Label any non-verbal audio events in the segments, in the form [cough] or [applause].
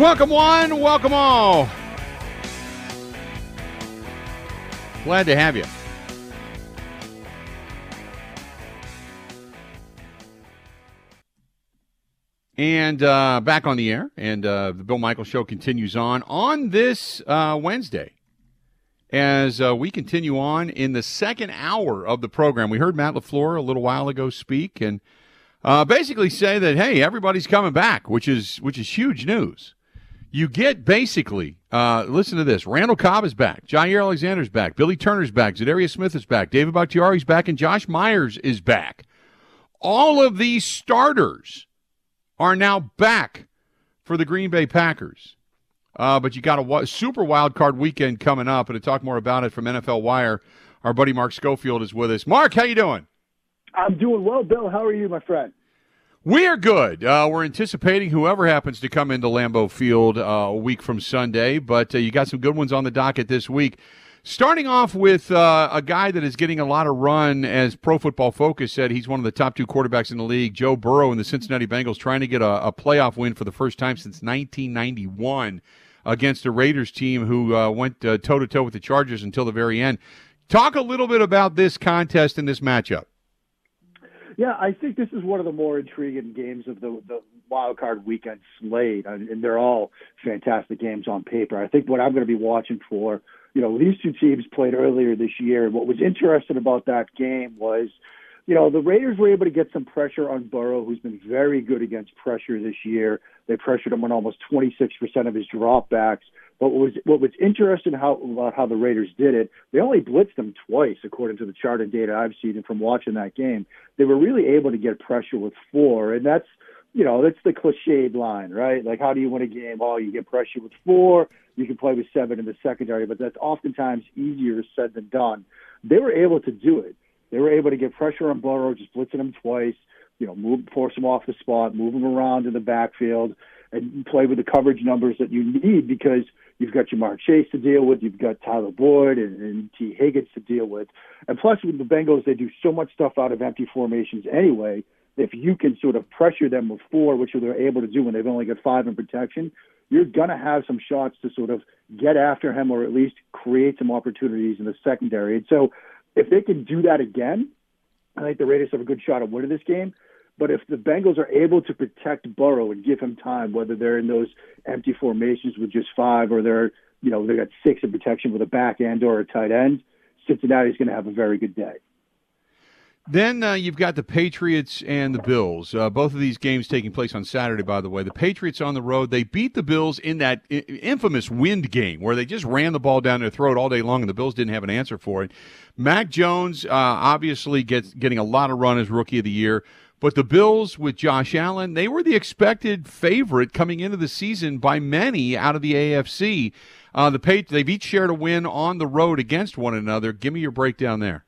Welcome one, welcome all. Glad to have you. And uh, back on the air, and uh, the Bill Michael Show continues on on this uh, Wednesday as uh, we continue on in the second hour of the program. We heard Matt LaFleur a little while ago speak and uh, basically say that hey, everybody's coming back, which is which is huge news. You get basically, uh, listen to this: Randall Cobb is back, Jaire Alexander's back, Billy Turner's back, Za'Darius Smith is back, David Bakhtiari's back, and Josh Myers is back. All of these starters are now back for the Green Bay Packers. Uh, but you got a super wild card weekend coming up, and to talk more about it from NFL Wire, our buddy Mark Schofield is with us. Mark, how you doing? I'm doing well, Bill. How are you, my friend? We are good. Uh, we're anticipating whoever happens to come into Lambeau Field uh, a week from Sunday, but uh, you got some good ones on the docket this week. Starting off with uh, a guy that is getting a lot of run, as Pro Football Focus said, he's one of the top two quarterbacks in the league. Joe Burrow and the Cincinnati Bengals trying to get a, a playoff win for the first time since 1991 against a Raiders team who uh, went toe to toe with the Chargers until the very end. Talk a little bit about this contest and this matchup. Yeah, I think this is one of the more intriguing games of the, the wild card weekend slate, and they're all fantastic games on paper. I think what I'm going to be watching for you know, these two teams played earlier this year. What was interesting about that game was, you know, the Raiders were able to get some pressure on Burrow, who's been very good against pressure this year. They pressured him on almost 26% of his dropbacks. But what was what was interesting how about how the Raiders did it, they only blitzed them twice, according to the chart and data I've seen and from watching that game. They were really able to get pressure with four, and that's you know, that's the cliched line, right? Like, how do you win a game? Oh, you get pressure with four. You can play with seven in the secondary, but that's oftentimes easier said than done. They were able to do it. They were able to get pressure on Burrow, just blitzing him twice. You know, move, force him off the spot, move him around in the backfield, and play with the coverage numbers that you need because you've got Ja'Marr Chase to deal with, you've got Tyler Boyd and, and Tee Higgins to deal with, and plus with the Bengals, they do so much stuff out of empty formations anyway if you can sort of pressure them with four, which they're able to do when they've only got five in protection, you're going to have some shots to sort of get after him or at least create some opportunities in the secondary. And so if they can do that again, I think the Raiders have a good shot of winning this game. But if the Bengals are able to protect Burrow and give him time, whether they're in those empty formations with just five or they're, you know, they got six in protection with a back end or a tight end, Cincinnati's going to have a very good day. Then uh, you've got the Patriots and the Bills. Uh, both of these games taking place on Saturday, by the way. The Patriots on the road, they beat the Bills in that I- infamous wind game where they just ran the ball down their throat all day long, and the Bills didn't have an answer for it. Mac Jones uh, obviously gets getting a lot of run as Rookie of the Year. But the Bills with Josh Allen, they were the expected favorite coming into the season by many out of the AFC. Uh, the Pat- they've each shared a win on the road against one another. Give me your breakdown there.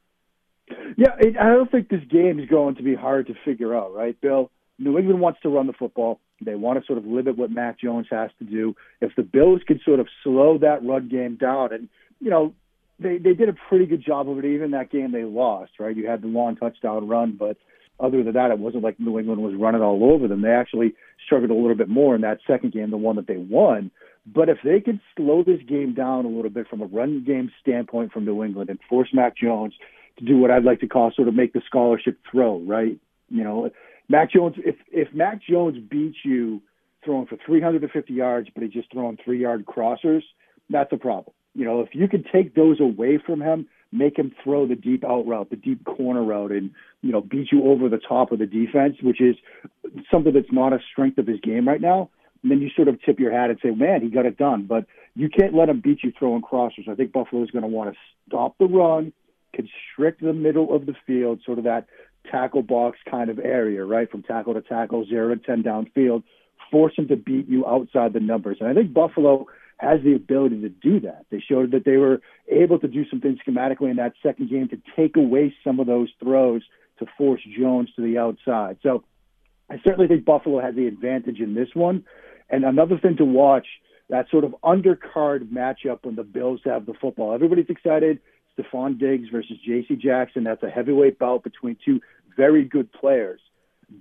Yeah, it, I don't think this game is going to be hard to figure out, right, Bill? New England wants to run the football. They want to sort of limit what Mac Jones has to do. If the Bills can sort of slow that run game down, and you know, they they did a pretty good job of it. Even that game they lost, right? You had the long touchdown run, but other than that, it wasn't like New England was running all over them. They actually struggled a little bit more in that second game, the one that they won. But if they could slow this game down a little bit from a run game standpoint from New England and force Mac Jones to do what I'd like to call sort of make the scholarship throw, right? You know, Mac Jones, if if Mac Jones beats you throwing for 350 yards, but he's just throwing three yard crossers, that's a problem. You know, if you could take those away from him, make him throw the deep out route, the deep corner route, and you know beat you over the top of the defense, which is something that's not a strength of his game right now. And then you sort of tip your hat and say, man, he got it done. But you can't let him beat you throwing crossers. I think Buffalo is going to want to stop the run, constrict the middle of the field, sort of that tackle box kind of area, right? From tackle to tackle, zero to 10 downfield, force him to beat you outside the numbers. And I think Buffalo has the ability to do that. They showed that they were able to do some things schematically in that second game to take away some of those throws to force Jones to the outside. So I certainly think Buffalo has the advantage in this one. And another thing to watch, that sort of undercard matchup when the Bills have the football. Everybody's excited. Stefon Diggs versus J.C. Jackson. That's a heavyweight bout between two very good players.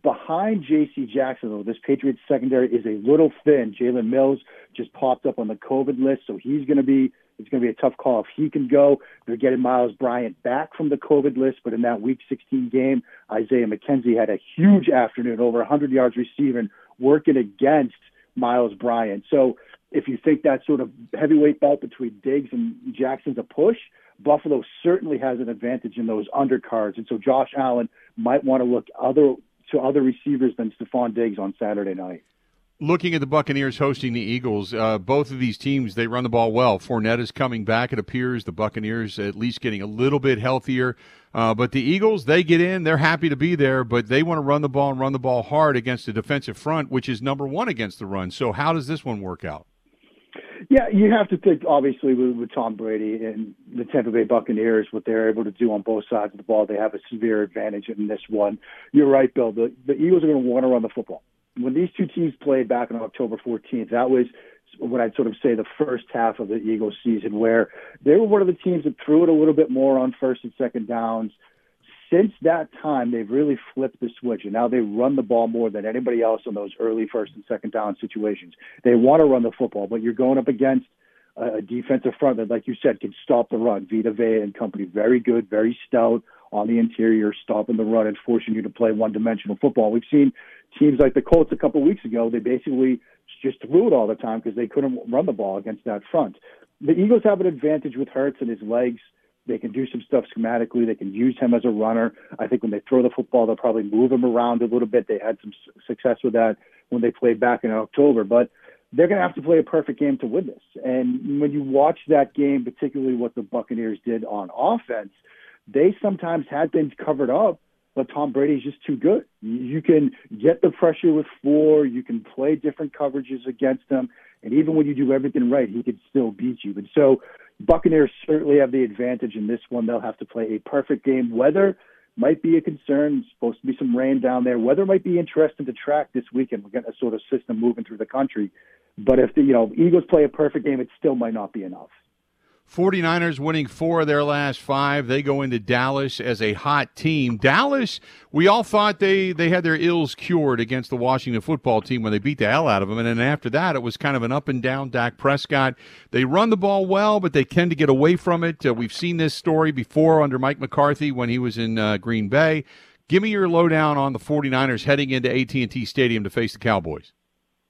Behind J.C. Jackson, though, this Patriots secondary is a little thin. Jalen Mills just popped up on the COVID list, so he's going to be it's going to be a tough call if he can go. They're getting Miles Bryant back from the COVID list, but in that Week 16 game, Isaiah McKenzie had a huge afternoon, over 100 yards receiving, working against Miles Bryant. So if you think that sort of heavyweight bout between Diggs and Jackson's a push, Buffalo certainly has an advantage in those undercards, and so Josh Allen might want to look other to other receivers than Stefon Diggs on Saturday night. Looking at the Buccaneers hosting the Eagles, uh, both of these teams they run the ball well. Fournette is coming back. It appears the Buccaneers at least getting a little bit healthier, uh, but the Eagles they get in. They're happy to be there, but they want to run the ball and run the ball hard against the defensive front, which is number one against the run. So how does this one work out? Yeah, you have to think obviously with, with Tom Brady and the Tampa Bay Buccaneers, what they're able to do on both sides of the ball, they have a severe advantage in this one. You're right, Bill. The, the Eagles are going to want to run the football when these two teams played back on October 14th, that was what I'd sort of say the first half of the Eagles season, where they were one of the teams that threw it a little bit more on first and second downs. Since that time, they've really flipped the switch, and now they run the ball more than anybody else in those early first and second down situations. They want to run the football, but you're going up against a defensive front that, like you said, can stop the run. Vita Vea and company, very good, very stout on the interior, stopping the run and forcing you to play one-dimensional football. We've seen teams like the Colts a couple of weeks ago, they basically just threw it all the time because they couldn't run the ball against that front. The Eagles have an advantage with Hurts and his legs. They can do some stuff schematically. They can use him as a runner. I think when they throw the football, they'll probably move him around a little bit. They had some success with that when they played back in October. But they're going to have to play a perfect game to win this. And when you watch that game, particularly what the Buccaneers did on offense, they sometimes had things covered up but Tom Brady's just too good. You can get the pressure with four. You can play different coverages against him, and even when you do everything right, he could still beat you. And so, Buccaneers certainly have the advantage in this one. They'll have to play a perfect game. Weather might be a concern. It's supposed to be some rain down there. Weather might be interesting to track this weekend. We're getting a sort of system moving through the country. But if the you know Eagles play a perfect game, it still might not be enough. 49ers winning four of their last five. They go into Dallas as a hot team. Dallas, we all thought they, they had their ills cured against the Washington football team when they beat the hell out of them. And then after that, it was kind of an up and down Dak Prescott. They run the ball well, but they tend to get away from it. Uh, we've seen this story before under Mike McCarthy when he was in uh, Green Bay. Give me your lowdown on the 49ers heading into AT&T Stadium to face the Cowboys.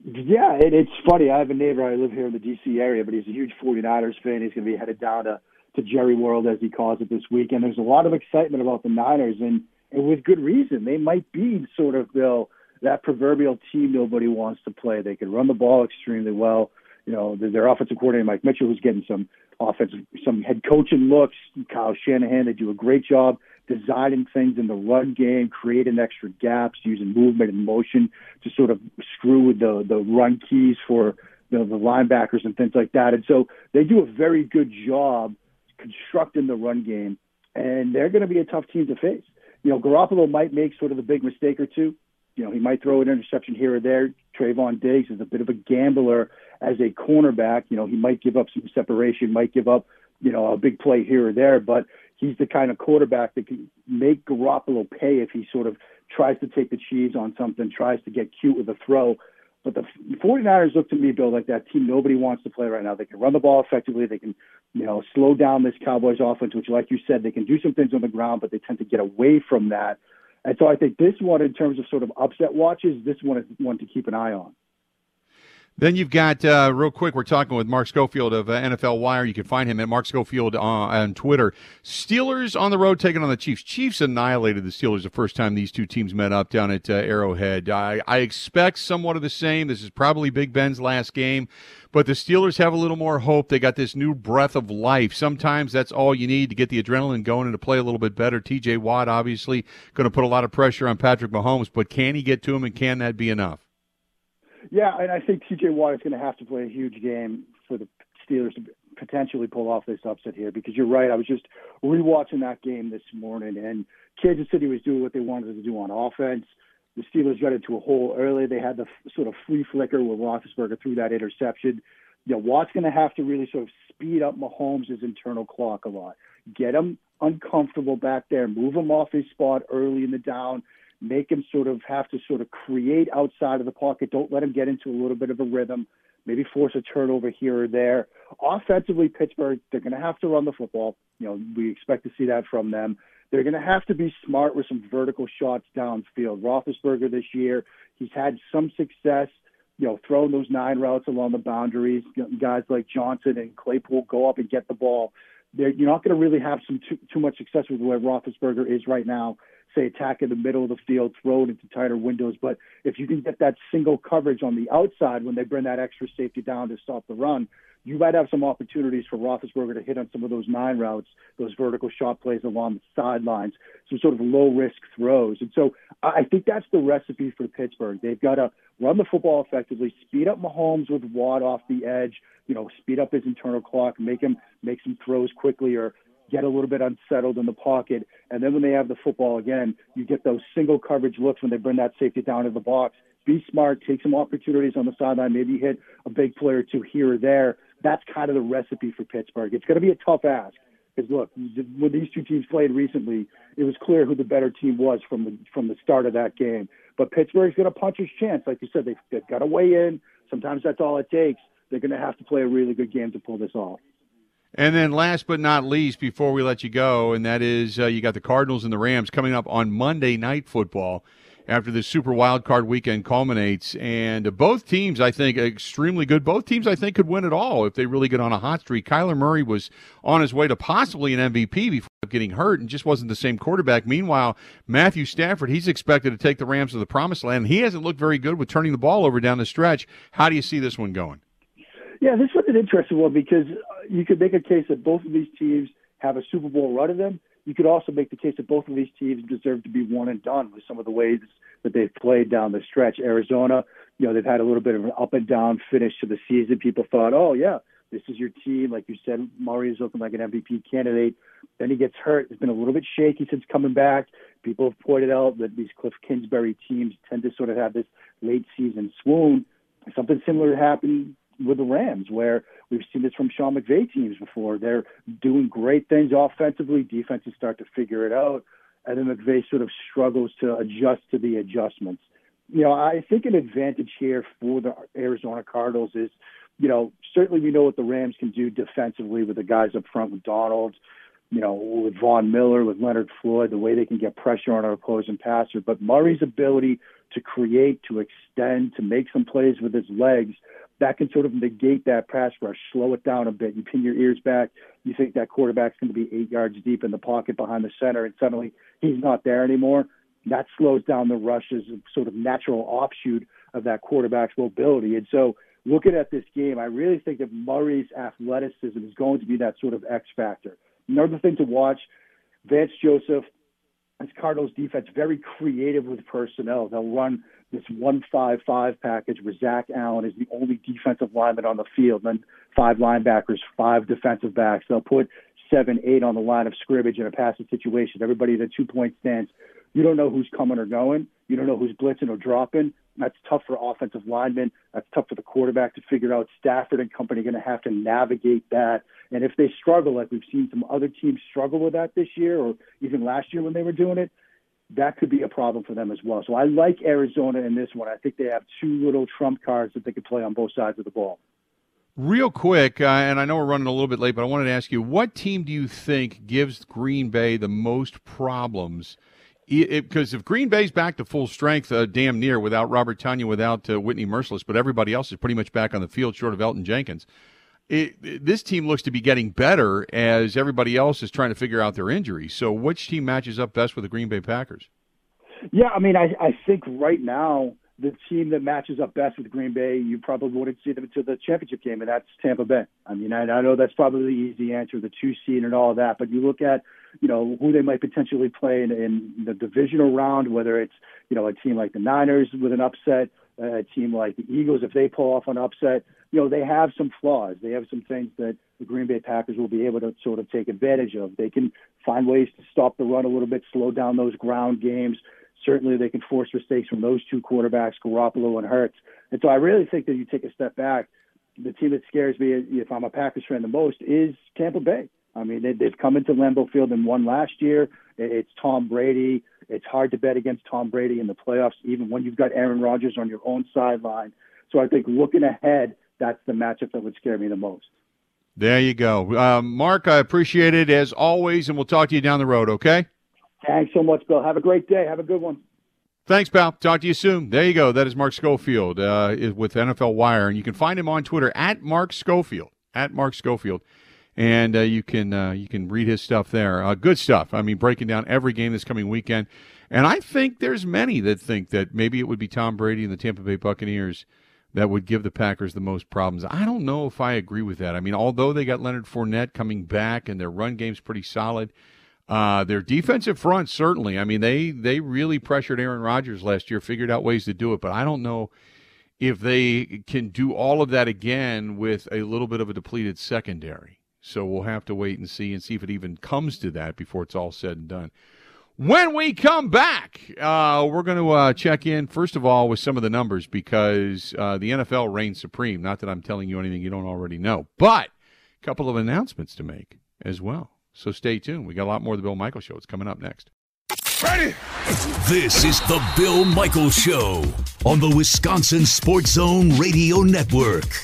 Yeah, it, it's funny. I have a neighbor. I live here in the D.C. area, but he's a huge 49ers fan. He's going to be headed down to to Jerry World, as he calls it, this week. And there's a lot of excitement about the Niners, and and with good reason. They might be sort of Bill that proverbial team nobody wants to play. They can run the ball extremely well. You know, their offensive coordinator Mike Mitchell, who's getting some offensive, some head coaching looks. Kyle Shanahan, they do a great job designing things in the run game, creating extra gaps, using movement and motion to sort of screw with the the run keys for you know, the linebackers and things like that. And so they do a very good job constructing the run game, and they're going to be a tough team to face. You know, Garoppolo might make sort of a big mistake or two. You know, he might throw an interception here or there. Trevon Diggs is a bit of a gambler as a cornerback. You know, he might give up some separation, might give up, you know, a big play here or there, but he's the kind of quarterback that can make Garoppolo pay if he sort of tries to take the cheese on something, tries to get cute with a throw. But the 49ers look to me, Bill, like that team nobody wants to play right now. They can run the ball effectively. They can, you know, slow down this Cowboys offense, which, like you said, they can do some things on the ground, but they tend to get away from that. And so I think this one, in terms of sort of upset watches, this one is one to keep an eye on. Then you've got, uh, real quick, we're talking with Mark Schofield of uh, NFL Wire. You can find him at Mark Schofield uh, on Twitter. Steelers on the road taking on the Chiefs. Chiefs annihilated the Steelers the first time these two teams met up down at uh, Arrowhead. I, I expect somewhat of the same. This is probably Big Ben's last game, but the Steelers have a little more hope. They got this new breath of life. Sometimes that's all you need to get the adrenaline going and to play a little bit better. TJ Watt, obviously, going to put a lot of pressure on Patrick Mahomes, but can he get to him and can that be enough? Yeah, and I think T.J. Watt is going to have to play a huge game for the Steelers to potentially pull off this upset here. Because you're right, I was just rewatching that game this morning, and Kansas City was doing what they wanted to do on offense. The Steelers got into a hole early. They had the sort of flea flicker where Roethlisberger threw that interception. Know, Watt's going to have to really sort of speed up Mahomes' internal clock a lot. Get him uncomfortable back there, move him off his spot early in the down, make him sort of have to sort of create outside of the pocket. Don't let him get into a little bit of a rhythm. Maybe force a turnover here or there. Offensively, Pittsburgh, they're going to have to run the football. You know, we expect to see that from them. They're going to have to be smart with some vertical shots downfield. Roethlisberger this year, he's had some success, you know, throwing those nine routes along the boundaries. Guys like Johnson and Claypool go up and get the ball. You're not going to really have some too, too much success with where Roethlisberger is right now. Say attack in the middle of the field, throw it into tighter windows. But if you can get that single coverage on the outside when they bring that extra safety down to stop the run, you might have some opportunities for Roethlisberger to hit on some of those nine routes, those vertical shot plays along the sidelines, some sort of low risk throws. And so I think that's the recipe for Pittsburgh. They've got to run the football effectively, speed up Mahomes with Watt off the edge, you know, speed up his internal clock, make him make some throws quickly or get a little bit unsettled in the pocket. And then when they have the football again, you get those single coverage looks when they bring that safety down to the box. Be smart, take some opportunities on the sideline, maybe hit a big player or two here or there that's kind of the recipe for Pittsburgh. It's going to be a tough ask because look, when these two teams played recently, it was clear who the better team was from the from the start of that game. But Pittsburgh's going to punch his chance, like you said. They've, they've got to weigh in. Sometimes that's all it takes. They're going to have to play a really good game to pull this off. And then, last but not least, before we let you go, and that is uh, you got the Cardinals and the Rams coming up on Monday Night Football after the Super Wild Card weekend culminates. And both teams, I think, extremely good. Both teams, I think, could win it all if they really get on a hot streak. Kyler Murray was on his way to possibly an MVP before getting hurt and just wasn't the same quarterback. Meanwhile, Matthew Stafford, he's expected to take the Rams to the promised land. He hasn't looked very good with turning the ball over down the stretch. How do you see this one going? Yeah, this was an interesting one because you could make a case that both of these teams have a Super Bowl run of them you could also make the case that both of these teams deserve to be one and done with some of the ways that they've played down the stretch. Arizona, you know, they've had a little bit of an up and down finish to the season. People thought, oh, yeah, this is your team. Like you said, Murray is looking like an MVP candidate. Then he gets hurt. It's been a little bit shaky since coming back. People have pointed out that these Cliff Kingsbury teams tend to sort of have this late season swoon. Something similar happened with the Rams, where we've seen this from Sean McVay teams before. They're doing great things offensively, defenses start to figure it out, and then McVay sort of struggles to adjust to the adjustments. You know, I think an advantage here for the Arizona Cardinals is, you know, certainly we know what the Rams can do defensively with the guys up front with Donald, you know, with Von Miller, with Leonard Floyd, the way they can get pressure on our opposing passer. But Murray's ability to create, to extend, to make some plays with his legs – that can sort of negate that pass rush, slow it down a bit. You pin your ears back. You think that quarterback's going to be eight yards deep in the pocket behind the center, and suddenly he's not there anymore. That slows down the rush as a sort of natural offshoot of that quarterback's mobility. And so, looking at this game, I really think that Murray's athleticism is going to be that sort of X factor. Another thing to watch Vance Joseph, his Cardinals defense, very creative with personnel. They'll run this one five five package where Zach Allen is the only defensive lineman on the field, then five linebackers, five defensive backs. They'll put seven, eight on the line of scrimmage in a passing situation. Everybody in a two point stance. You don't know who's coming or going. You don't know who's blitzing or dropping. That's tough for offensive linemen. That's tough for the quarterback to figure out. Stafford and company are going to have to navigate that. And if they struggle, like we've seen some other teams struggle with that this year, or even last year when they were doing it, that could be a problem for them as well. So I like Arizona in this one. I think they have two little trump cards that they could play on both sides of the ball. Real quick, uh, and I know we're running a little bit late, but I wanted to ask you what team do you think gives Green Bay the most problems? Because if Green Bay's back to full strength, uh, damn near, without Robert Tonyan, without uh, Whitney Mercilus, but everybody else is pretty much back on the field, short of Elgton Jenkins it, this team looks to be getting better as everybody else is trying to figure out their injuries. So, which team matches up best with the Green Bay Packers? Yeah, I mean, I, I think right now the team that matches up best with Green Bay, you probably wouldn't see them until the championship game, and that's Tampa Bay. I mean, I, I know that's probably the easy answer, the two seed and all of that, but you look at, you know, who they might potentially play in, in the divisional round, whether it's, you know, a team like the Niners with an upset, a team like the Eagles, if they pull off an upset, you know, they have some flaws. They have some things that the Green Bay Packers will be able to sort of take advantage of. They can find ways to stop the run a little bit, slow down those ground games. Certainly, they can force mistakes from those two quarterbacks, Garoppolo and Hurts. And so, I really think that you take a step back. The team that scares me, if I'm a Packers fan the most, is Tampa Bay. I mean, they, they've come into Lambeau Field and won last year. It's Tom Brady. It's hard to bet against Tom Brady in the playoffs, even when you've got Aaron Rodgers on your own sideline. So I think looking ahead, that's the matchup that would scare me the most. There you go. Uh, Mark, I appreciate it as always, and we'll talk to you down the road, okay? Thanks so much, Bill. Have a great day. Have a good one. Thanks, pal. Talk to you soon. There you go. That is Mark Schofield uh, with NFL Wire, and you can find him on Twitter at Mark Schofield. At Mark Schofield, and uh, you can uh, you can read his stuff there. Uh, good stuff. I mean, breaking down every game this coming weekend, and I think there's many that think that maybe it would be Tom Brady and the Tampa Bay Buccaneers that would give the Packers the most problems. I don't know if I agree with that. I mean, although they got Leonard Fournette coming back and their run game's pretty solid, uh, their defensive front certainly. I mean, they they really pressured Aaron Rodgers last year, figured out ways to do it, but I don't know if they can do all of that again with a little bit of a depleted secondary. So we'll have to wait and see and see if it even comes to that before it's all said and done. When we come back, uh, we're going to uh, check in, first of all, with some of the numbers because uh, the NFL reigns supreme. Not that I'm telling you anything you don't already know, but a couple of announcements to make as well. So stay tuned. We got a lot more of the Bill Michael Show. It's coming up next. Ready? This is the Bill Michael Show on the Wisconsin Sports Zone Radio Network.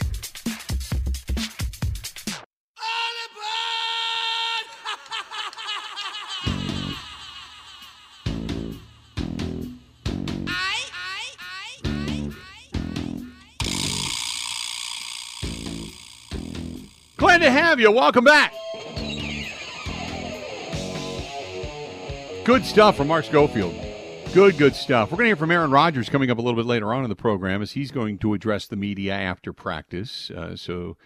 To have you. Welcome back. Good stuff from Mark Schofield. Good, good stuff. We're going to hear from Aaron Rodgers coming up a little bit later on in the program as he's going to address the media after practice. Uh, so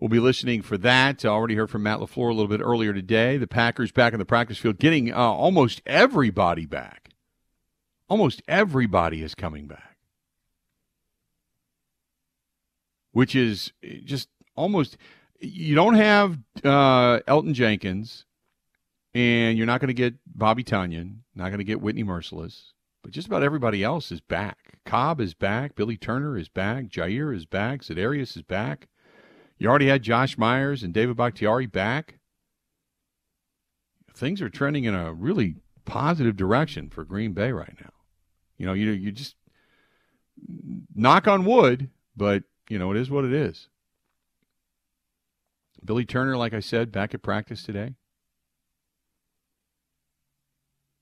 we'll be listening for that. I already heard from Matt LaFleur a little bit earlier today. The Packers back in the practice field, getting uh, almost everybody back. Almost everybody is coming back, which is just almost. You don't have uh, Elgton Jenkins and you're not going to get Bobby Tonyan, not going to get Whitney Mercilus, but just about everybody else is back. Cobb is back. Billy Turner is back. Jair is back. Za'Darius is back. You already had Josh Myers and David Bakhtiari back. Things are trending in a really positive direction for Green Bay right now. You know, you you just knock on wood, but you know it is what it is. Billy Turner, like I said, back at practice today.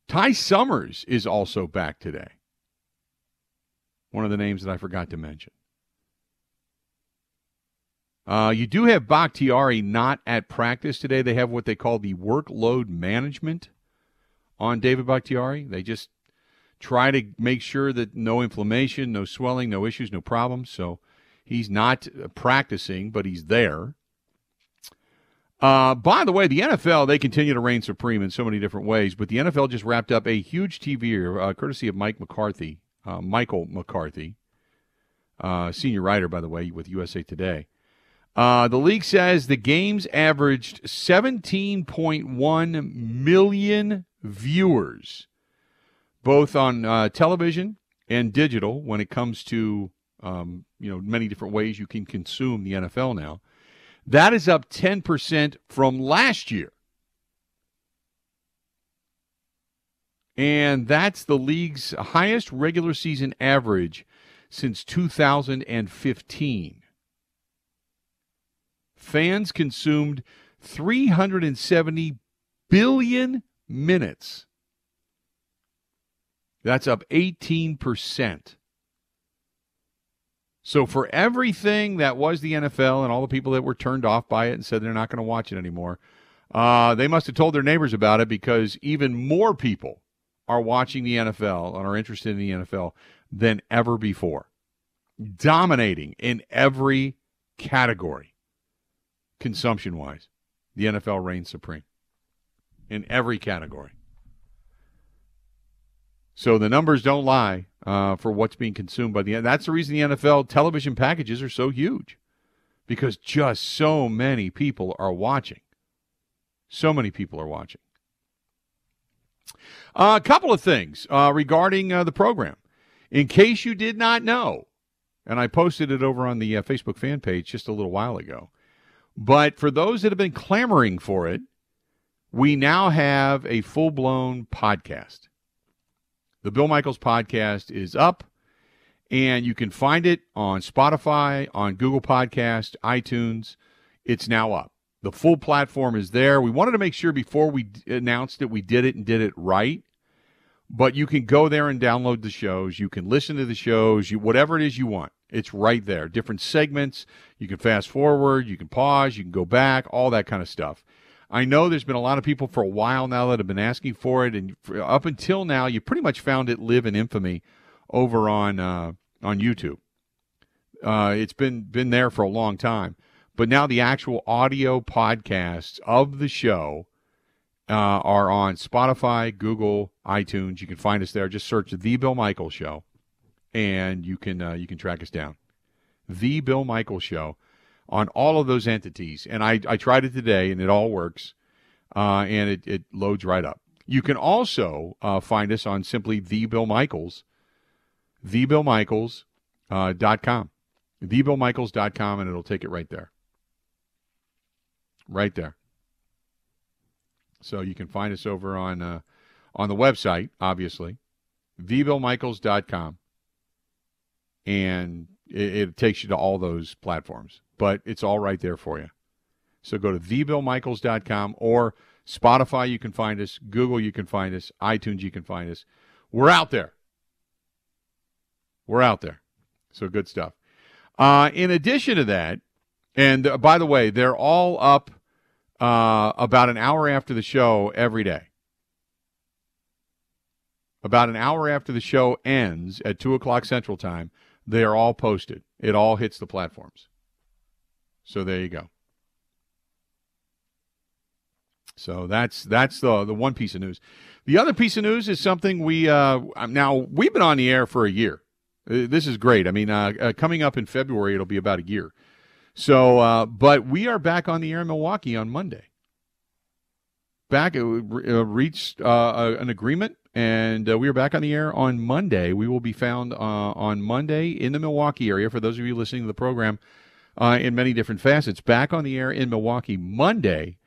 Ty Summers is also back today. One of the names that I forgot to mention. Uh, you do have Bakhtiari not at practice today. They have what they call the workload management on David Bakhtiari. They just try to make sure that no inflammation, no swelling, no issues, no problems. So he's not practicing, but he's there. Uh, by the way, the NFL, they continue to reign supreme in so many different ways, but the NFL just wrapped up a huge TV, uh, courtesy of Mike McCarthy, uh, Michael McCarthy, uh, senior writer, by the way, with USA Today. Uh, the league says the games averaged 17.1 million viewers, both on uh, television and digital when it comes to, um, you know, many different ways you can consume the NFL now. That is up 10% from last year. And that's the league's highest regular season average since 2015. Fans consumed 370 billion minutes. That's up 18%. So for everything that was the NFL and all the people that were turned off by it and said they're not going to watch it anymore, uh, they must have told their neighbors about it because even more people are watching the NFL and are interested in the NFL than ever before, dominating in every category, consumption wise. The NFL reigns supreme in every category. So the numbers don't lie uh, for what's being consumed by the. That's the reason the NFL television packages are so huge, because just so many people are watching. So many people are watching. Uh, a couple of things uh, regarding uh, the program. In case you did not know, and I posted it over on the uh, Facebook fan page just a little while ago, but for those that have been clamoring for it, we now have a full blown podcast. The Bill Michaels podcast is up, and you can find it on Spotify, on Google Podcast, iTunes. It's now up. The full platform is there. We wanted to make sure before we d- announced it, we did it and did it right. But you can go there and download the shows. You can listen to the shows. You whatever it is you want. It's right there. Different segments. You can fast forward. You can pause. You can go back. All that kind of stuff. I know there's been a lot of people for a while now that have been asking for it, and for, up until now, you pretty much found it live in infamy over on uh, on YouTube. Uh, it's been been there for a long time, but now the actual audio podcasts of the show uh, are on Spotify, Google, iTunes. You can find us there. Just search the Bill Michaels Show, and you can uh, you can track us down. The Bill Michaels Show on all of those entities. And I, I tried it today, and it all works, uh, and it, it loads right up. You can also uh, find us on simply the Bill Michaels, thebillmichaels.com, uh, thebillmichaels.com, and it'll take it right there. Right there. So you can find us over on uh, on the website, obviously, thebillmichaels.com, and it, it takes you to all those platforms but it's all right there for you. So go to thebillmichaels.com or Spotify, you can find us. Google, you can find us. iTunes, you can find us. We're out there. We're out there. So good stuff. Uh, in addition to that, and uh, by the way, they're all up uh, about an hour after the show every day. About an hour after the show ends at 2 o'clock Central Time, they are all posted. It all hits the platforms. So there you go. So that's that's the the one piece of news. The other piece of news is something we uh, now we've been on the air for a year. Uh, this is great. I mean, uh, uh, coming up in February, it'll be about a year. So, uh, but we are back on the air in Milwaukee on Monday. Back, reached an agreement, and we are back on the air on Monday. We will be found on Monday in the Milwaukee area. For those of you listening to the program uh, in many different facets. Back on the air in Milwaukee Monday.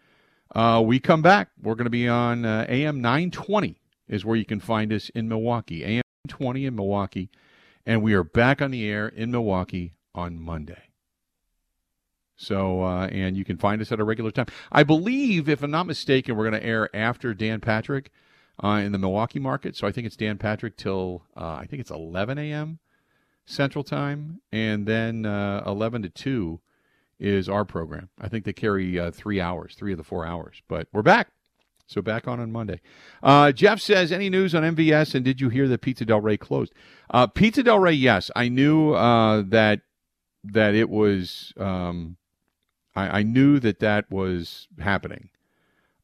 Uh, we come back. We're going to be on uh, AM 920 is where you can find us in Milwaukee. AM 20 in Milwaukee. And we are back on the air in Milwaukee on Monday. So, uh, and you can find us at a regular time. I believe, if I'm not mistaken, we're going to air after Dan Patrick uh, in the Milwaukee market. So I think it's Dan Patrick till, uh, I think it's 11 a.m. Central Time, and then uh, 11 to 2 is our program. I think they carry uh, three hours, three of the four hours. But we're back. So back on on Monday. Uh, Jeff says, any news on MVS? And did you hear that Pizza Del Rey closed? Uh, Pizza Del Rey, yes. I knew that that it was. Um, I, I, knew that that was happening.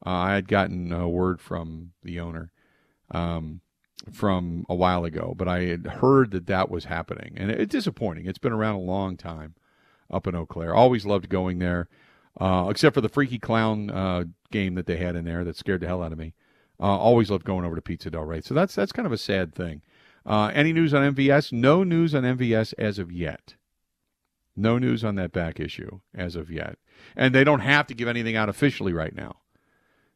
Uh, I had gotten a word from the owner. Um, from a while ago, but I had heard that that was happening, and it's disappointing. It's been around a long time up in Eau Claire. Always loved going there, uh, except for the freaky clown uh, game that they had in there that scared the hell out of me. Uh, always loved going over to Pizza Del Rey. So that's that's kind of a sad thing. Uh, any news on MVS? No news on MVS as of yet. No news on that back issue as of yet, and they don't have to give anything out officially right now.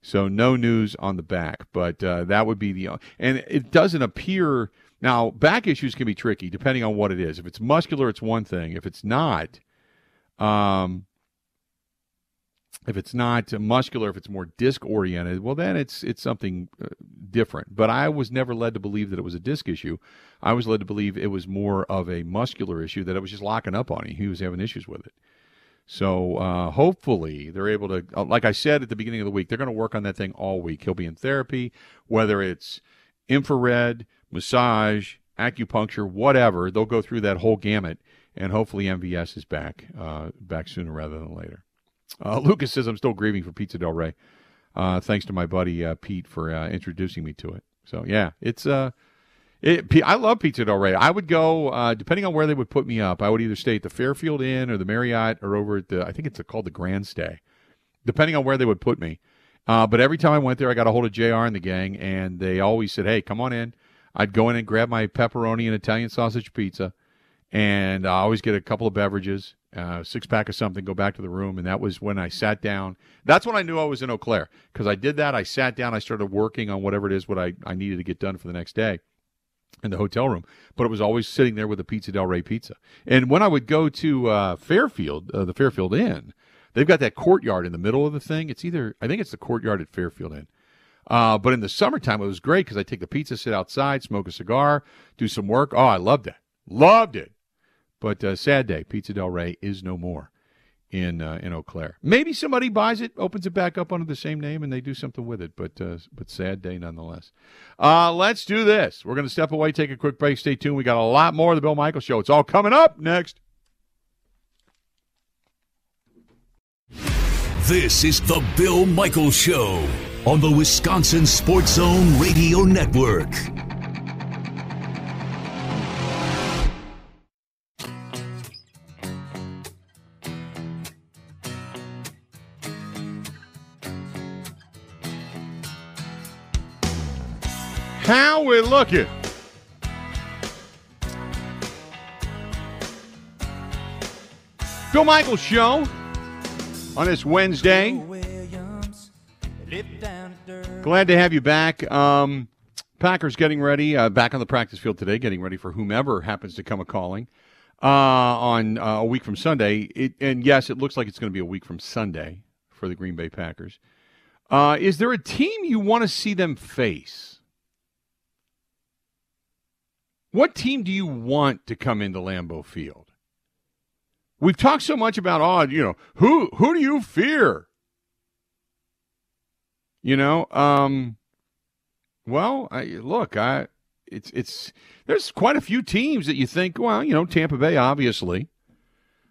So no news on the back, but uh, that would be the and it doesn't appear now. Back issues can be tricky depending on what it is. If it's muscular, it's one thing. If it's not, um, if it's not muscular, if it's more disc oriented, well then it's it's something uh, different. But I was never led to believe that it was a disc issue. I was led to believe it was more of a muscular issue that it was just locking up on him. He was having issues with it. So uh, hopefully they're able to, uh, like I said at the beginning of the week, they're going to work on that thing all week. He'll be in therapy, whether it's infrared, massage, acupuncture, whatever. They'll go through that whole gamut, and hopefully MVS is back, uh, back sooner rather than later. Uh, Lucas says I'm still grieving for Pizza Del Rey. Uh, thanks to my buddy uh, Pete for introducing me to it. So yeah, it's uh it, I love Pizza Del Rey. I would go, uh, depending on where they would put me up, I would either stay at the Fairfield Inn or the Marriott or over at the, I think it's called the Grand Stay, depending on where they would put me. Uh, but every time I went there, I got a hold of JR and the gang, and they always said, hey, come on in. I'd go in and grab my pepperoni and Italian sausage pizza, and I always get a couple of beverages, uh, six pack of something, go back to the room, and that was when I sat down. That's when I knew I was in Eau Claire because I did that. I sat down, I started working on whatever it is what I, I needed to get done for the next day in the hotel room, but it was always sitting there with a Pizza Del Rey pizza. And when I would go to uh, Fairfield, uh, the Fairfield Inn, they've got that courtyard in the middle of the thing. It's either I think it's the courtyard at Fairfield Inn. Uh, but in the summertime, it was great because I take the pizza, sit outside, smoke a cigar, do some work. Oh, I loved it, loved it. But uh, sad day, Pizza Del Rey is no more in uh, in Eau Claire. Maybe somebody buys it, opens it back up under the same name, and they do something with it. But uh, but sad day nonetheless. Uh, let's do this. We're going to step away, take a quick break. Stay tuned. We got a lot more of the Bill Michael Show. It's all coming up next. This is the Bill Michael Show on the Wisconsin Sports Zone Radio Network. How we looking? Bill Michaels Show on this Wednesday. Glad to have you back. Um, Packers getting ready, uh, back on the practice field today, getting ready for whomever happens to come a calling uh, on uh, a week from Sunday. It, and yes, it looks like it's going to be a week from Sunday for the Green Bay Packers. Uh, is there a team you want to see them face? What team do you want to come into Lambeau Field? We've talked so much about, oh, you know, who who do you fear? You know, um, well, I, look, I it's it's there's quite a few teams that you think, well, you know, Tampa Bay, obviously,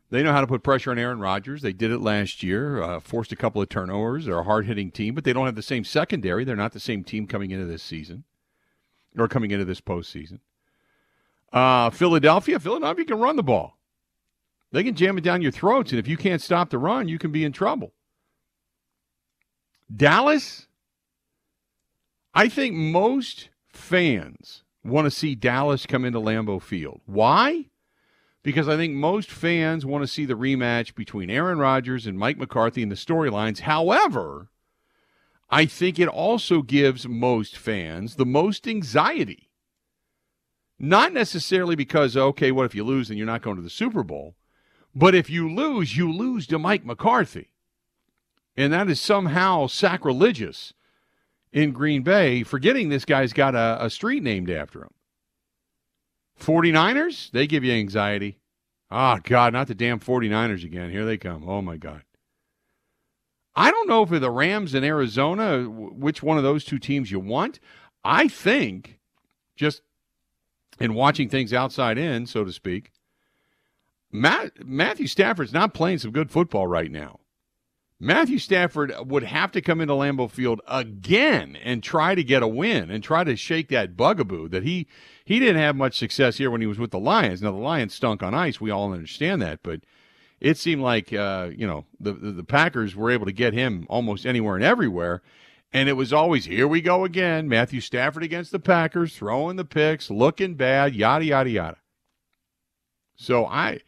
they know how to put pressure on Aaron Rodgers. They did it last year, uh, forced a couple of turnovers. They're a hard hitting team, but they don't have the same secondary. They're not the same team coming into this season or coming into this postseason. Uh, Philadelphia, Philadelphia can run the ball. They can jam it down your throats, and if you can't stop the run, you can be in trouble. Dallas, I think most fans want to see Dallas come into Lambeau Field. Why? Because I think most fans want to see the rematch between Aaron Rodgers and Mike McCarthy in the storylines. However, I think it also gives most fans the most anxiety. Not necessarily because, okay, what if you lose and you're not going to the Super Bowl? But if you lose, you lose to Mike McCarthy. And that is somehow sacrilegious in Green Bay, forgetting this guy's got a, a street named after him. 49ers, they give you anxiety. Ah, oh, God, not the damn 49ers again. Here they come. Oh, my God. I don't know if the Rams in Arizona, which one of those two teams you want. I think, just in watching things outside in, so to speak, Matt, Matthew Stafford's not playing some good football right now. Matthew Stafford would have to come into Lambeau Field again and try to get a win and try to shake that bugaboo that he he didn't have much success here when he was with the Lions. Now the Lions stunk on ice, we all understand that, but it seemed like uh, you know the, the the Packers were able to get him almost anywhere and everywhere, and it was always here we go again, Matthew Stafford against the Packers, throwing the picks, looking bad, yada yada yada. So I,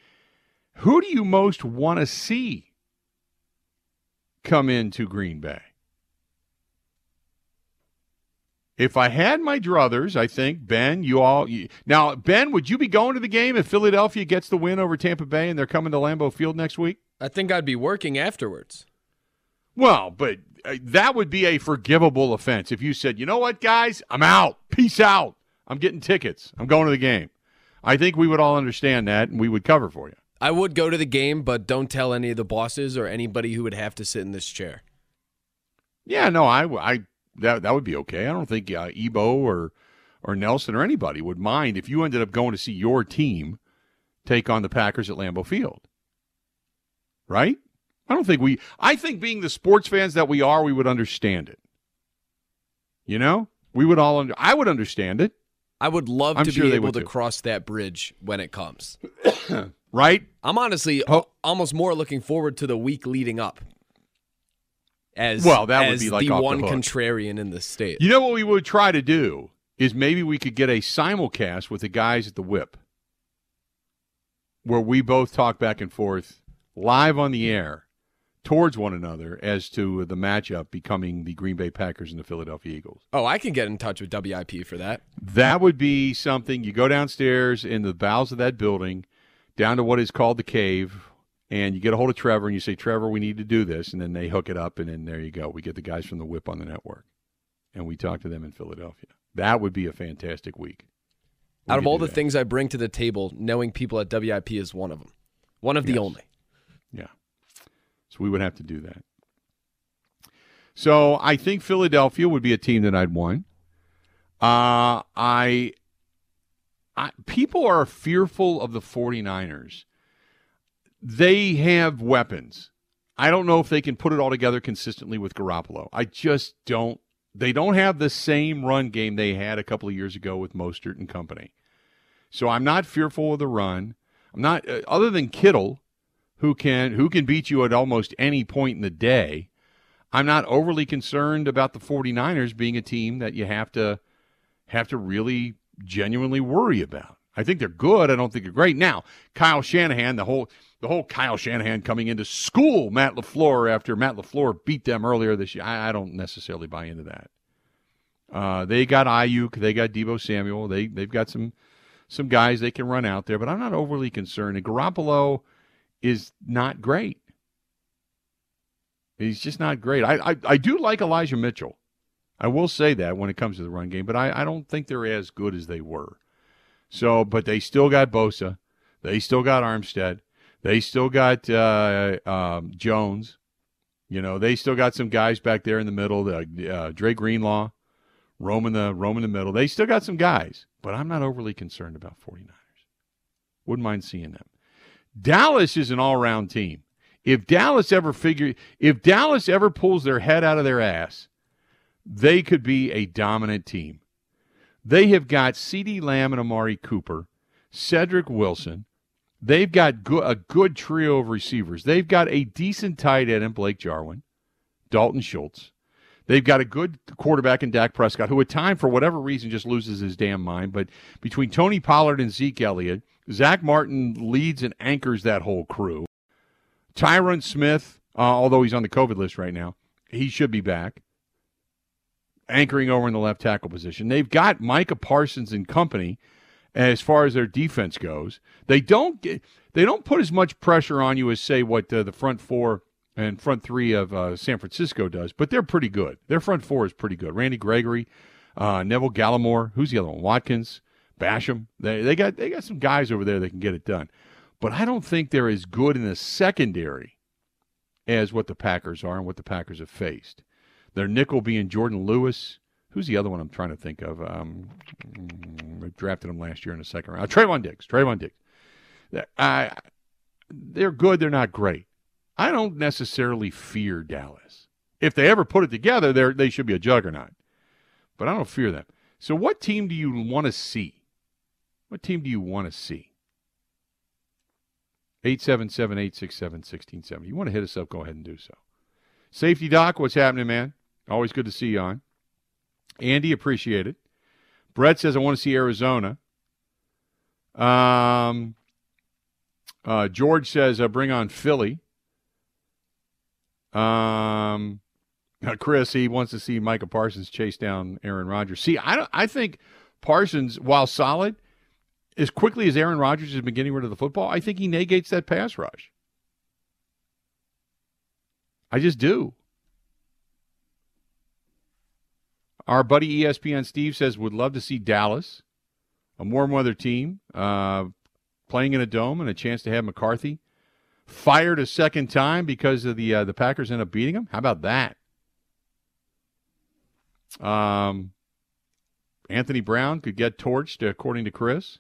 who do you most want to see come into Green Bay. If I had my druthers, I think Ben, you all you, now Ben, would you be going to the game if Philadelphia gets the win over Tampa Bay and they're coming to Lambeau Field next week? I think I'd be working afterwards. Well, but that would be a forgivable offense if you said, "You know what, guys, I'm out. Peace out. I'm getting tickets. I'm going to the game." I think we would all understand that and we would cover for you. I would go to the game, but don't tell any of the bosses or anybody who would have to sit in this chair. Yeah, no, I, I that that would be okay. I don't think uh, Ebo or or Nelson or anybody would mind if you ended up going to see your team take on the Packers at Lambeau Field. Right? I don't think we. I think being the sports fans that we are, we would understand it. You know, we would all. Under, I would understand it. I would love I'm to sure be able to too. cross that bridge when it comes. [coughs] right? I'm honestly oh. almost more looking forward to the week leading up. As well, that as would be like the one the contrarian in the state. You know what we would try to do is maybe we could get a simulcast with the guys at the whip, where we both talk back and forth live on the air towards one another as to the matchup becoming the Green Bay Packers and the Philadelphia Eagles. Oh, I can get in touch with WIP for that. That would be something. You go downstairs in the bowels of that building, down to what is called the cave, and you get a hold of Trevor and you say, Trevor, we need to do this. And then they hook it up, and then there you go. We get the guys from the whip on the network, and we talk to them in Philadelphia. That would be a fantastic week. We Out of all the that. things I bring to the table, knowing people at WIP is one of them. One of the Yes. only. Yeah. So we would have to do that. So I think Philadelphia would be a team that I'd want. Uh, I, I people are fearful of the 49ers. They have weapons. I don't know if they can put it all together consistently with Garoppolo. I just don't. They don't have the same run game they had a couple of years ago with Mostert and company. So I'm not fearful of the run. I'm not uh, other than Kittle, who can who can beat you at almost any point in the day. I'm not overly concerned about the 49ers being a team that you have to have to really genuinely worry about. I think they're good. I don't think they're great. Now, Kyle Shanahan, the whole the whole Kyle Shanahan coming into school Matt LaFleur after Matt LaFleur beat them earlier this year. I, I don't necessarily buy into that. Uh, they got Aiyuk, they got Deebo Samuel, they they've got some some guys they can run out there, but I'm not overly concerned. And Garoppolo is not great. He's just not great. I, I, I do like Elijah Mitchell. I will say that when it comes to the run game, but I, I don't think they're as good as they were. So, but they still got Bosa. They still got Armstead. They still got uh, um, Jones. You know, they still got some guys back there in the middle. Uh, uh, Dre Greenlaw, roaming the roaming the middle. They still got some guys, but I'm not overly concerned about 49ers. Wouldn't mind seeing them. Dallas is an all-round team. If Dallas ever figure, if Dallas ever pulls their head out of their ass, they could be a dominant team. They have got CeeDee Lamb and Amari Cooper, Cedric Wilson. They've got go- a good trio of receivers. They've got a decent tight end in Blake Jarwin, Dalton Schultz. They've got a good quarterback in Dak Prescott, who at time, for whatever reason, just loses his damn mind. But between Tony Pollard and Zeke Elliott, Zack Martin leads and anchors that whole crew. Tyron Smith, uh, although he's on the COVID list right now, he should be back. Anchoring over in the left tackle position. They've got Micah Parsons and company as far as their defense goes. They don't get, they don't put as much pressure on you as say what uh, the front four and front three of uh, San Francisco does, but they're pretty good. Their front four is pretty good. Randy Gregory, uh, Neville Gallimore, who's the other one? Watkins, Basham. They they got they got some guys over there that can get it done. But I don't think they're as good in the secondary as what the Packers are and what the Packers have faced. Their nickel being Jourdan Lewis. Who's the other one I'm trying to think of? Um, I drafted him last year in the second round. Uh, Trevon Diggs. Trevon Diggs. I, they're good. They're not great. I don't necessarily fear Dallas. If they ever put it together, they they should be a juggernaut. But I don't fear them. So, what team do you want to see? What team do you want to see? 877 867 1670. You want to hit us up, go ahead and do so. Safety Doc, what's happening, man? Always good to see you on. Andy, appreciate it. Brett says, I want to see Arizona. Um, uh, George says, uh, bring on Philly. Um, uh, Chris, he wants to see Micah Parsons chase down Aaron Rodgers. See, I, don't, I think Parsons, while solid, as quickly as Aaron Rodgers has been getting rid of the football, I think he negates that pass rush. I just do. Our buddy ESPN Steve says would love to see Dallas, a warm weather team, uh, playing in a dome and a chance to have McCarthy fired a second time because of the uh, the Packers end up beating him. How about that? Um, Anthony Brown could get torched, according to Chris.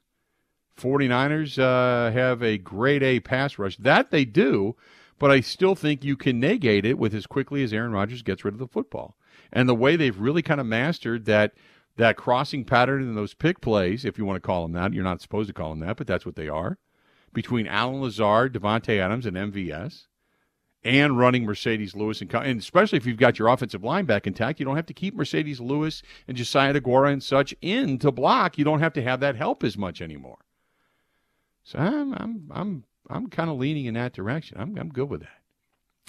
49ers uh, have a grade A pass rush. That they do, but I still think you can negate it with as quickly as Aaron Rodgers gets rid of the football. And the way they've really kind of mastered that that crossing pattern and those pick plays, if you want to call them that, you're not supposed to call them that, but that's what they are, between Allen Lazard, Davante Adams, and MVS, and running Marcedes Lewis, and, and especially if you've got your offensive line back intact, you don't have to keep Marcedes Lewis and Josiah DeGuara and such in to block. You don't have to have that help as much anymore. So I'm I'm I'm I'm kind of leaning in that direction. I'm I'm good with that.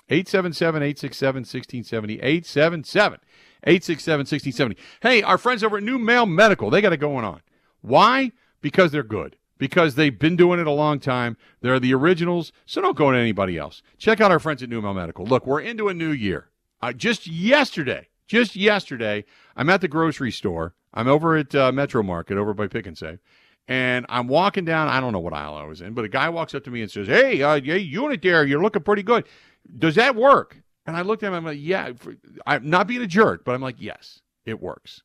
877 867 1670. 877 867 1670. Hey, our friends over at NuMale Medical, they got it going on. Why? Because they're good. Because they've been doing it a long time. They're the originals, so don't go to anybody else. Check out our friends at NuMale Medical. Look, we're into a new year. Uh, just yesterday, just yesterday, I'm at the grocery store. I'm over at uh, Metro Market over by Pick and Save. And I'm walking down, I don't know what aisle I was in, but a guy walks up to me and says, Hey, uh, hey, unit there, you're looking pretty good. Does that work? And I looked at him, I'm like, Yeah, I'm not being a jerk, but I'm like, Yes, it works.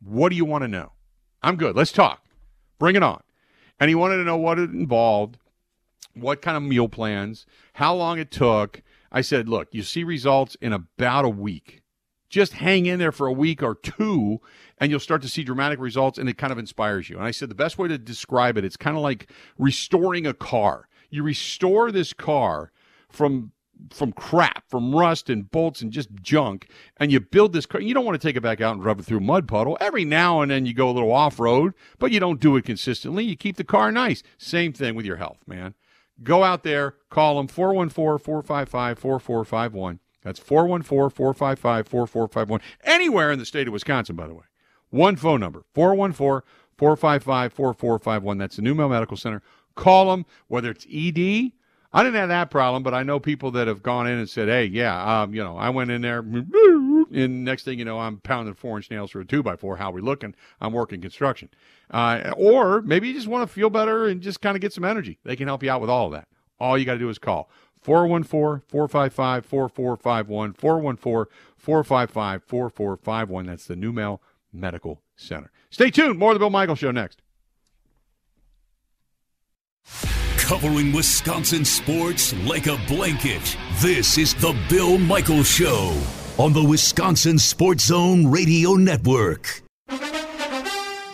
What do you want to know? I'm good. Let's talk. Bring it on. And he wanted to know what it involved, what kind of meal plans, how long it took. I said, Look, you see results in about a week. Just hang in there for a week or two, and you'll start to see dramatic results, and it kind of inspires you. And I said, the best way to describe it, it's kind of like restoring a car. You restore this car from from crap, from rust and bolts and just junk, and you build this car. You don't want to take it back out and rub it through a mud puddle. Every now and then you go a little off road, but you don't do it consistently. You keep the car nice. Same thing with your health, man. Go out there, call them 414 455 4451. That's 414 455 4451. Anywhere in the state of Wisconsin, by the way. One phone number 414 455 4451. That's the NuMale Medical Center. Call them, whether it's ED. I didn't have that problem, but I know people that have gone in and said, hey, yeah, um, you know, I went in there, and next thing you know, I'm pounding four inch nails through a two by four. How we looking? I'm working construction. Uh, or maybe you just want to feel better and just kind of get some energy. They can help you out with all of that. All you got to do is call 414 455 4451. 414 455 4451. That's the NuMale Medical Center. Stay tuned. More of the Bill Michael Show next. Covering Wisconsin sports like a blanket. This is the Bill Michael Show on the Wisconsin Sports Zone Radio Network.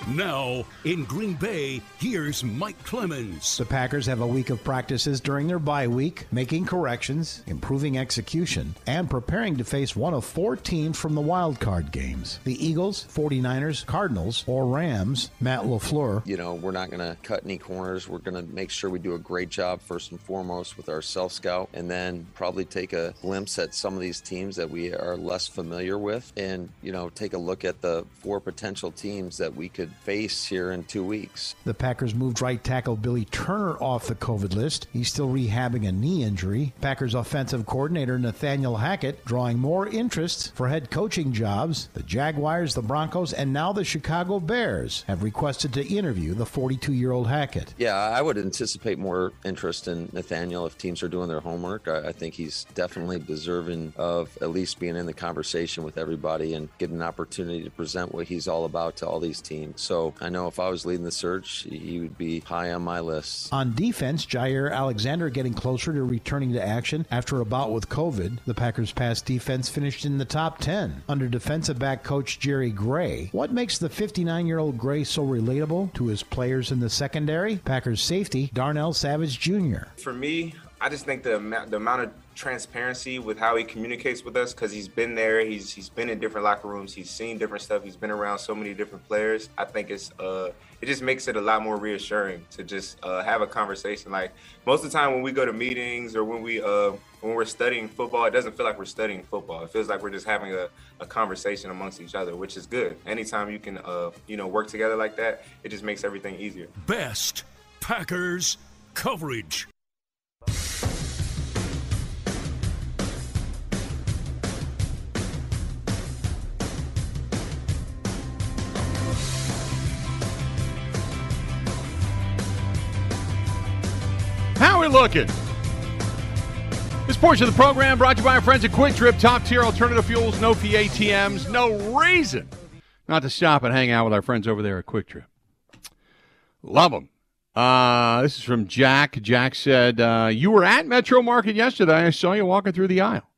Now, in Green Bay, here's Mike Clemens. The Packers have a week of practices during their bye week, making corrections, improving execution, and preparing to face one of four teams from the wild card games the Eagles, 49ers, Cardinals, or Rams. Matt LaFleur. You know, we're not going to cut any corners. We're going to make sure we do a great job, first and foremost, with our self scout, and then probably take a glimpse at some of these teams that we are less familiar with, and, you know, take a look at the four potential teams that we could face here in two weeks. The Packers moved right tackle Billy Turner off the COVID list. He's still rehabbing a knee injury. Packers offensive coordinator Nathaniel Hackett drawing more interest for head coaching jobs. The Jaguars, the Broncos, and now the Chicago Bears have requested to interview the 42 year old Hackett. Yeah, I would anticipate more interest in Nathaniel if teams are doing their homework. I, I think he's definitely deserving of at least being in the conversation with everybody and getting an opportunity to present what he's all about to all these teams. So I know if I was leading the search, he would be high on my list. On defense, Jaire Alexander getting closer to returning to action after a bout with COVID. The Packers' pass defense finished in the top 10 under defensive back coach Jerry Gray. What makes the 59 year old Gray so relatable to his players in the secondary? Packers safety Darnell Savage Jr. For me, I just think the amount, the amount of transparency with how he communicates with us because he's been there he's he's been in different locker rooms he's seen different stuff he's been around so many different players. I think it's uh it just makes it a lot more reassuring to just uh, have a conversation. Like most of the time when we go to meetings or when we uh when we're studying football it doesn't feel like we're studying football. It feels like we're just having a, a conversation amongst each other which is good. Anytime you can uh you know work together like that it just makes everything easier. Best Packers coverage. Looking? This portion of the program brought to you by our friends at Kwik Trip, top tier alternative fuels, no fee ATMs, no reason not to stop and hang out with our friends over there at Kwik Trip. Love them. Uh, this is from Jack. Jack said, uh, You were at Metro Market yesterday. I saw you walking through the aisle.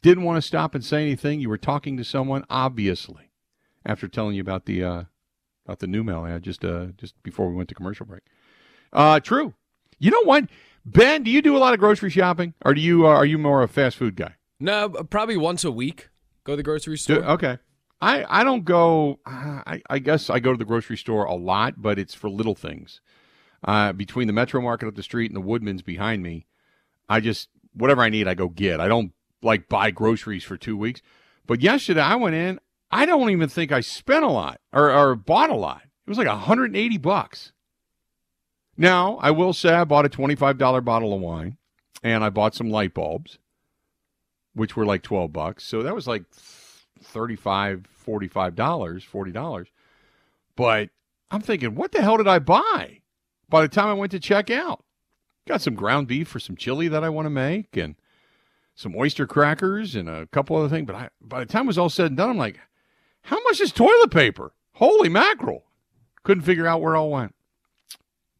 Didn't want to stop and say anything. You were talking to someone, obviously, after telling you about the uh, about the NuMale ad just uh, just before we went to commercial break. Uh, true. You know what, Ben? Do you do a lot of grocery shopping, or do you uh, are you more a fast food guy? No, probably once a week. Go to the grocery Do- store. okay. I, I don't go. I, I guess I go to the grocery store a lot, but it's for little things. uh, between the Metro Market up the street and the Woodman's behind me. I just whatever I need, I go get. I don't like buy groceries for two weeks. But yesterday I went in. I don't even think I spent a lot or, or bought a lot. It was like 180 bucks. Now I will say I bought a $25 bottle of wine, and I bought some light bulbs, which were like 12 bucks. So that was like 35 $45, $40. But I'm thinking, what the hell did I buy by the time I went to check out? Got some ground beef for some chili that I want to make and some oyster crackers and a couple other things. But I, by the time it was all said and done, I'm like, how much is toilet paper? Holy mackerel. Couldn't figure out where it all went.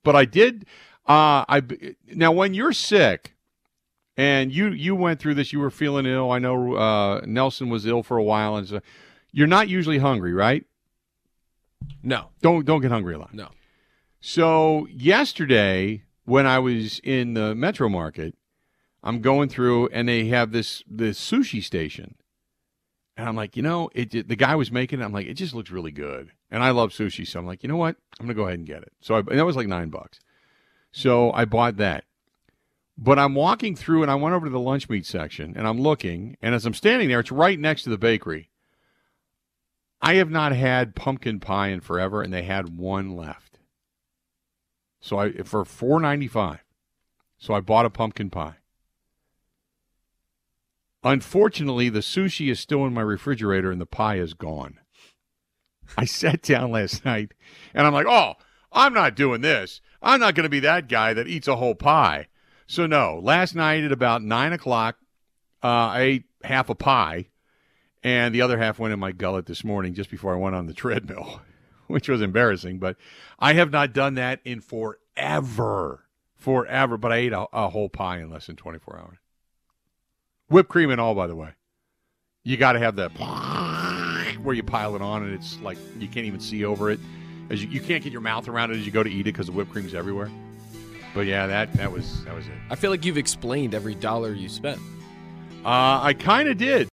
But I did. Uh, I now when you're sick, and you you went through this, you were feeling ill. I know uh, Nelson was ill for a while, and so you're not usually hungry, right? No. Don't don't get hungry a lot. No. So yesterday, when I was in the Metro Market, I'm going through, and they have this this sushi station, and I'm like, you know, it the guy was making it. I'm like, it just looks really good, and I love sushi, so I'm like, you know what, I'm gonna go ahead and get it. So I, that was like nine bucks. So I bought that. But I'm walking through, and I went over to the lunch meat section, and I'm looking, and as I'm standing there, it's right next to the bakery. I have not had pumpkin pie in forever, and they had one left. So I for four ninety five. So I bought a pumpkin pie. Unfortunately, the sushi is still in my refrigerator and the pie is gone. I sat down last night and I'm like, oh, I'm not doing this. I'm not going to be that guy that eats a whole pie. So, no, last night at about nine o'clock, uh, I ate half a pie and the other half went in my gullet this morning just before I went on the [laughs] treadmill, which was embarrassing. But I have not done that in forever, forever. But I ate a, a whole pie in less than 24 hours. Whipped cream and all, by the way. You got to have that where you pile it on and it's like you can't even see over it. As you, you can't get your mouth around it as you go to eat it because the whipped cream's everywhere. But yeah, that that was that was it. I feel like you've explained every dollar you spent. Uh, I kind of did.